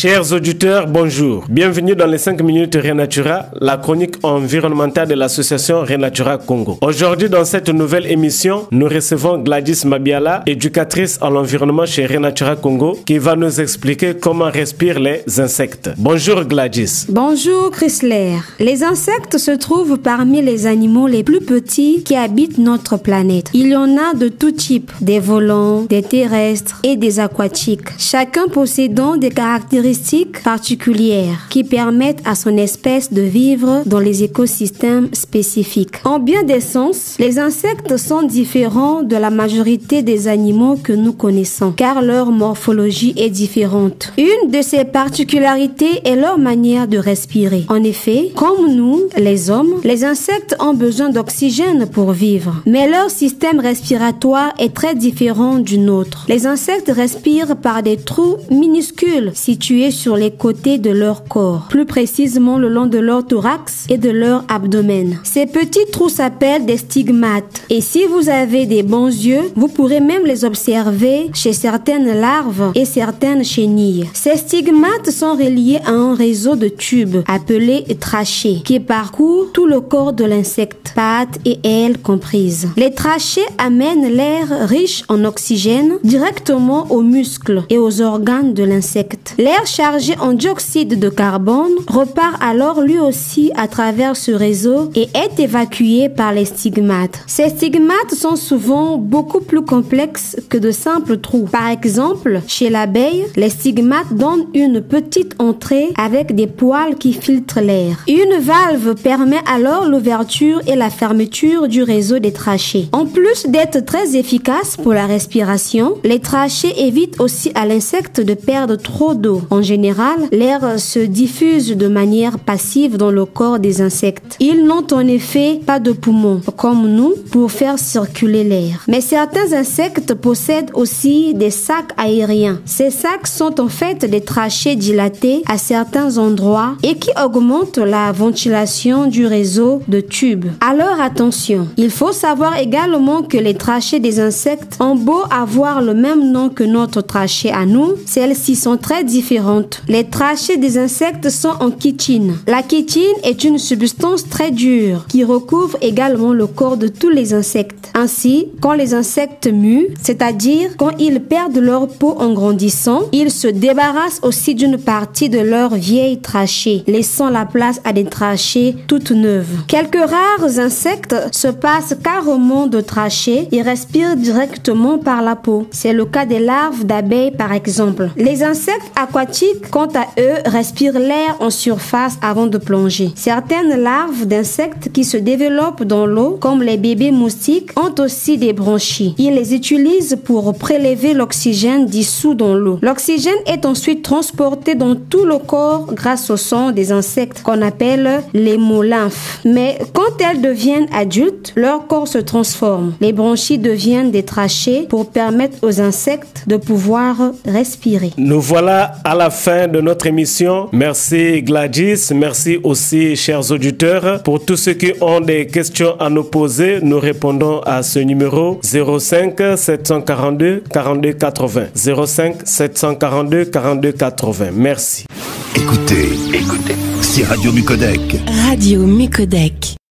Chers auditeurs, bonjour. Bienvenue dans les 5 minutes Renatura, la chronique environnementale de l'association Renatura Congo. Aujourd'hui, dans cette nouvelle émission, nous recevons Gladys Mabiala, éducatrice en l'environnement chez Renatura Congo, qui va nous expliquer comment respirent les insectes. Bonjour Gladys. Bonjour Chrysler. Les insectes se trouvent parmi les animaux les plus petits qui habitent notre planète. Il y en a de tout type, des volants, des terrestres et des aquatiques, chacun possédant des caractéristiques particulières qui permettent à son espèce de vivre dans les écosystèmes spécifiques. En bien des sens, les insectes sont différents de la majorité des animaux que nous connaissons car leur morphologie est différente. Une de ces particularités est leur manière de respirer. En effet, comme nous, les hommes, les insectes ont besoin d'oxygène pour vivre, mais leur système respiratoire est très différent du nôtre. Les insectes respirent par des trous minuscules situés sur les côtés de leur corps, plus précisément le long de leur thorax et de leur abdomen. Ces petits trous s'appellent des stigmates et si vous avez des bons yeux, vous pourrez même les observer chez certaines larves et certaines chenilles. Ces stigmates sont reliés à un réseau de tubes appelés trachées qui parcourent tout le corps de l'insecte, pattes et ailes comprises. Les trachées amènent l'air riche en oxygène directement aux muscles et aux organes de l'insecte. Chargé en dioxyde de carbone repart alors lui aussi à travers ce réseau et est évacué par les stigmates. Ces stigmates sont souvent beaucoup plus complexes que de simples trous. Par exemple, chez l'abeille, les stigmates donnent une petite entrée avec des poils qui filtrent l'air. Une valve permet alors l'ouverture et la fermeture du réseau des trachées. En plus d'être très efficaces pour la respiration, les trachées évitent aussi à l'insecte de perdre trop d'eau. En général, l'air se diffuse de manière passive dans le corps des insectes. Ils n'ont en effet pas de poumons, comme nous, pour faire circuler l'air. Mais certains insectes possèdent aussi des sacs aériens. Ces sacs sont en fait des trachées dilatées à certains endroits et qui augmentent la ventilation du réseau de tubes. Alors attention, il faut savoir également que les trachées des insectes ont beau avoir le même nom que notre trachée à nous, celles-ci sont très différentes. Les trachées des insectes sont en chitine. La chitine est une substance très dure qui recouvre également le corps de tous les insectes. Ainsi, quand les insectes muent, c'est-à-dire quand ils perdent leur peau en grandissant, ils se débarrassent aussi d'une partie de leur vieille trachée, laissant la place à des trachées toutes neuves. Quelques rares insectes se passent carrément de trachées et respirent directement par la peau. C'est le cas des larves d'abeilles par exemple. Les insectes aquatiques, quant à eux, respirent l'air en surface avant de plonger. Certaines larves d'insectes qui se développent dans l'eau, comme les bébés moustiques, ont aussi des branchies. Ils les utilisent pour prélever l'oxygène dissous dans l'eau. L'oxygène est ensuite transporté dans tout le corps grâce au sang des insectes qu'on appelle l'hémolymphe. Mais quand elles deviennent adultes, leur corps se transforme. Les branchies deviennent des trachées pour permettre aux insectes de pouvoir respirer. Nous voilà à la fin de notre émission. Merci Gladys, merci aussi chers auditeurs. Pour tous ceux qui ont des questions à nous poser, nous répondons à ce numéro 05 742 42 80. 05 742 42 80. Merci. Écoutez, écoutez, c'est Radio Mucodec. Radio Mucodec.